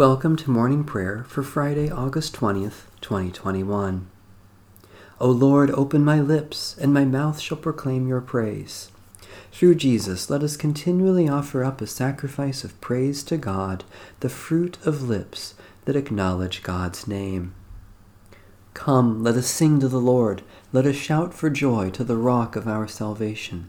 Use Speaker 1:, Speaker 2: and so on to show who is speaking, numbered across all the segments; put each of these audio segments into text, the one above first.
Speaker 1: Welcome to morning prayer for Friday, August 20th, 2021. O Lord, open my lips, and my mouth shall proclaim your praise. Through Jesus, let us continually offer up a sacrifice of praise to God, the fruit of lips that acknowledge God's name. Come, let us sing to the Lord. Let us shout for joy to the rock of our salvation.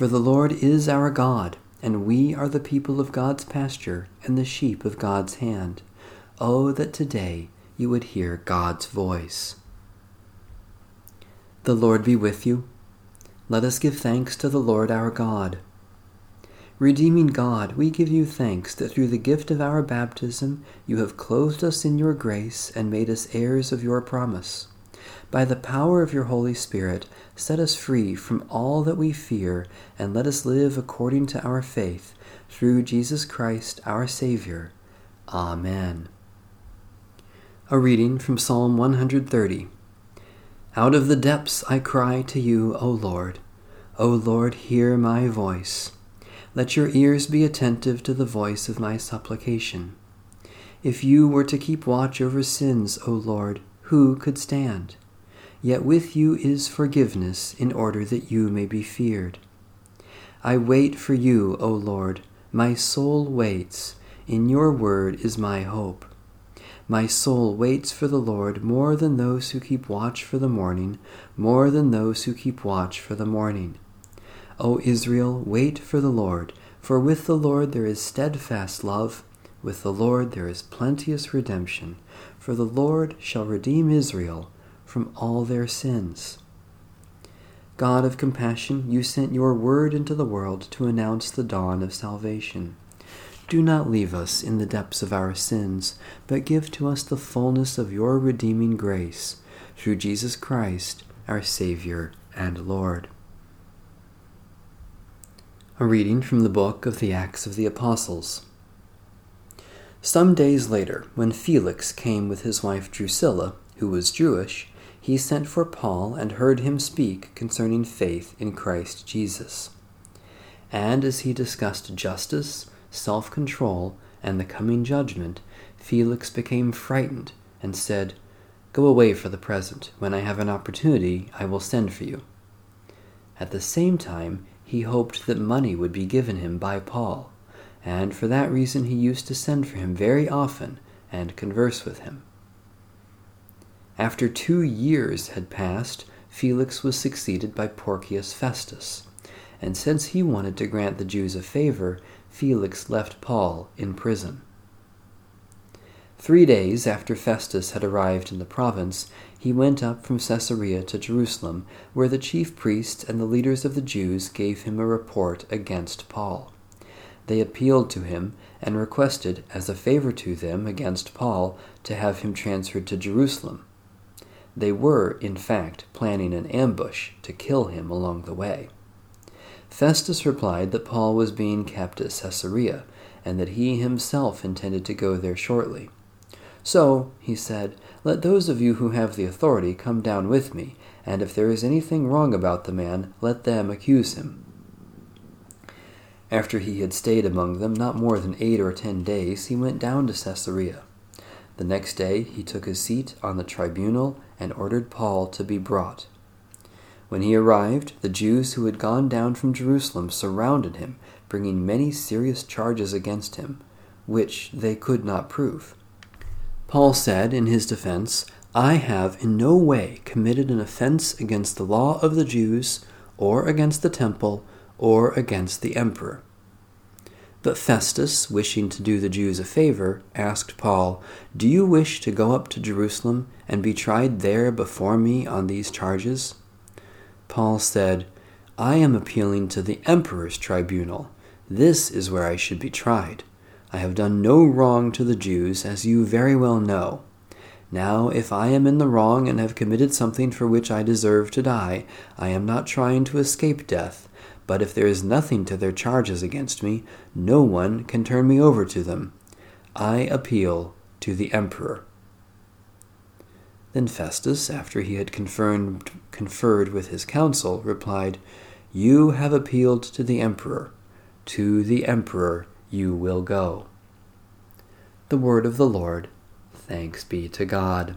Speaker 1: For the Lord is our God, and we are the people of God's pasture and the sheep of God's hand. Oh, that today you would hear God's voice. The Lord be with you. Let us give thanks to the Lord our God. Redeeming God, we give you thanks that through the gift of our baptism you have clothed us in your grace and made us heirs of your promise. By the power of your Holy Spirit, set us free from all that we fear, and let us live according to our faith, through Jesus Christ our Savior. Amen. A reading from Psalm 130. Out of the depths I cry to you, O Lord. O Lord, hear my voice. Let your ears be attentive to the voice of my supplication. If you were to keep watch over sins, O Lord, who could stand? Yet with you is forgiveness in order that you may be feared. I wait for you, O Lord. My soul waits. In your word is my hope. My soul waits for the Lord more than those who keep watch for the morning, more than those who keep watch for the morning. O Israel, wait for the Lord, for with the Lord there is steadfast love, with the Lord there is plenteous redemption, for the Lord shall redeem Israel from all their sins. God of compassion, you sent your word into the world to announce the dawn of salvation. Do not leave us in the depths of our sins, but give to us the fullness of your redeeming grace, through Jesus Christ, our Savior and Lord. A reading from the book of the Acts of the Apostles. Some days later, when Felix came with his wife Drusilla, who was Jewish, he sent for Paul and heard him speak concerning faith in Christ Jesus. And as he discussed justice, self control, and the coming judgment, Felix became frightened and said, Go away for the present. When I have an opportunity, I will send for you. At the same time, he hoped that money would be given him by Paul, and for that reason he used to send for him very often and converse with him. After two years had passed, Felix was succeeded by Porcius Festus, and since he wanted to grant the Jews a favor, Felix left Paul in prison. Three days after Festus had arrived in the province, he went up from Caesarea to Jerusalem, where the chief priests and the leaders of the Jews gave him a report against Paul. They appealed to him and requested, as a favor to them against Paul, to have him transferred to Jerusalem. They were, in fact, planning an ambush to kill him along the way. Festus replied that Paul was being kept at Caesarea, and that he himself intended to go there shortly. So, he said, let those of you who have the authority come down with me, and if there is anything wrong about the man, let them accuse him. After he had stayed among them not more than eight or ten days, he went down to Caesarea. The next day he took his seat on the tribunal and ordered Paul to be brought. When he arrived, the Jews who had gone down from Jerusalem surrounded him, bringing many serious charges against him, which they could not prove. Paul said in his defense, I have in no way committed an offense against the law of the Jews, or against the temple, or against the emperor. But Festus, wishing to do the Jews a favor, asked Paul, Do you wish to go up to Jerusalem and be tried there before me on these charges? Paul said, I am appealing to the emperor's tribunal. This is where I should be tried. I have done no wrong to the Jews, as you very well know. Now, if I am in the wrong and have committed something for which I deserve to die, I am not trying to escape death. But if there is nothing to their charges against me, no one can turn me over to them. I appeal to the emperor. Then Festus, after he had conferred with his council, replied, You have appealed to the emperor. To the emperor you will go. The word of the Lord. Thanks be to God.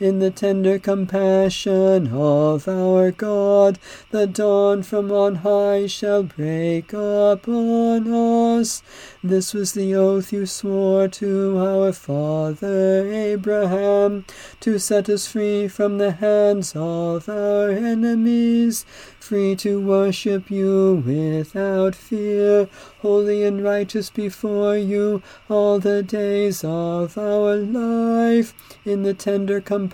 Speaker 2: in the tender compassion of our God, the dawn from on high shall break upon us. This was the oath you swore to our father Abraham, to set us free from the hands of our enemies, free to worship you without fear, holy and righteous before you all the days of our life. In the tender compassion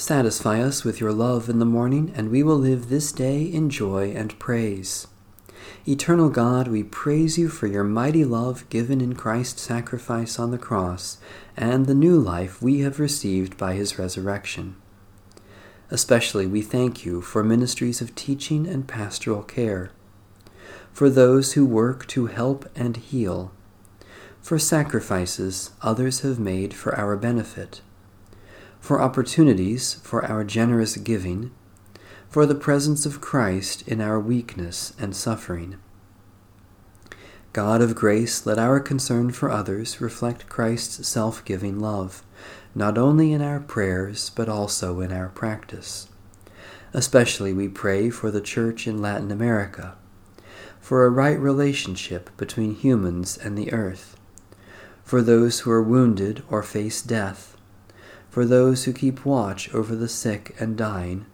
Speaker 1: Satisfy us with your love in the morning, and we will live this day in joy and praise. Eternal God, we praise you for your mighty love given in Christ's sacrifice on the cross and the new life we have received by his resurrection. Especially we thank you for ministries of teaching and pastoral care, for those who work to help and heal, for sacrifices others have made for our benefit for opportunities for our generous giving, for the presence of Christ in our weakness and suffering. God of grace, let our concern for others reflect Christ's self giving love, not only in our prayers, but also in our practice. Especially we pray for the Church in Latin America, for a right relationship between humans and the earth, for those who are wounded or face death, for those who keep watch over the sick and dying,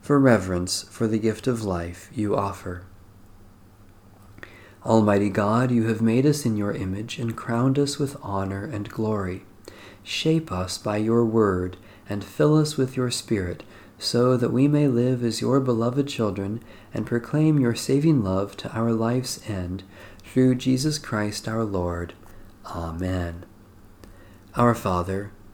Speaker 1: for reverence for the gift of life you offer. Almighty God, you have made us in your image and crowned us with honor and glory. Shape us by your word and fill us with your Spirit, so that we may live as your beloved children and proclaim your saving love to our life's end, through Jesus Christ our Lord. Amen. Our Father,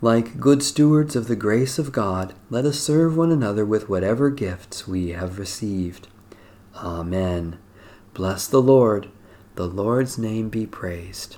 Speaker 1: Like good stewards of the grace of God, let us serve one another with whatever gifts we have received. Amen. Bless the Lord. The Lord's name be praised.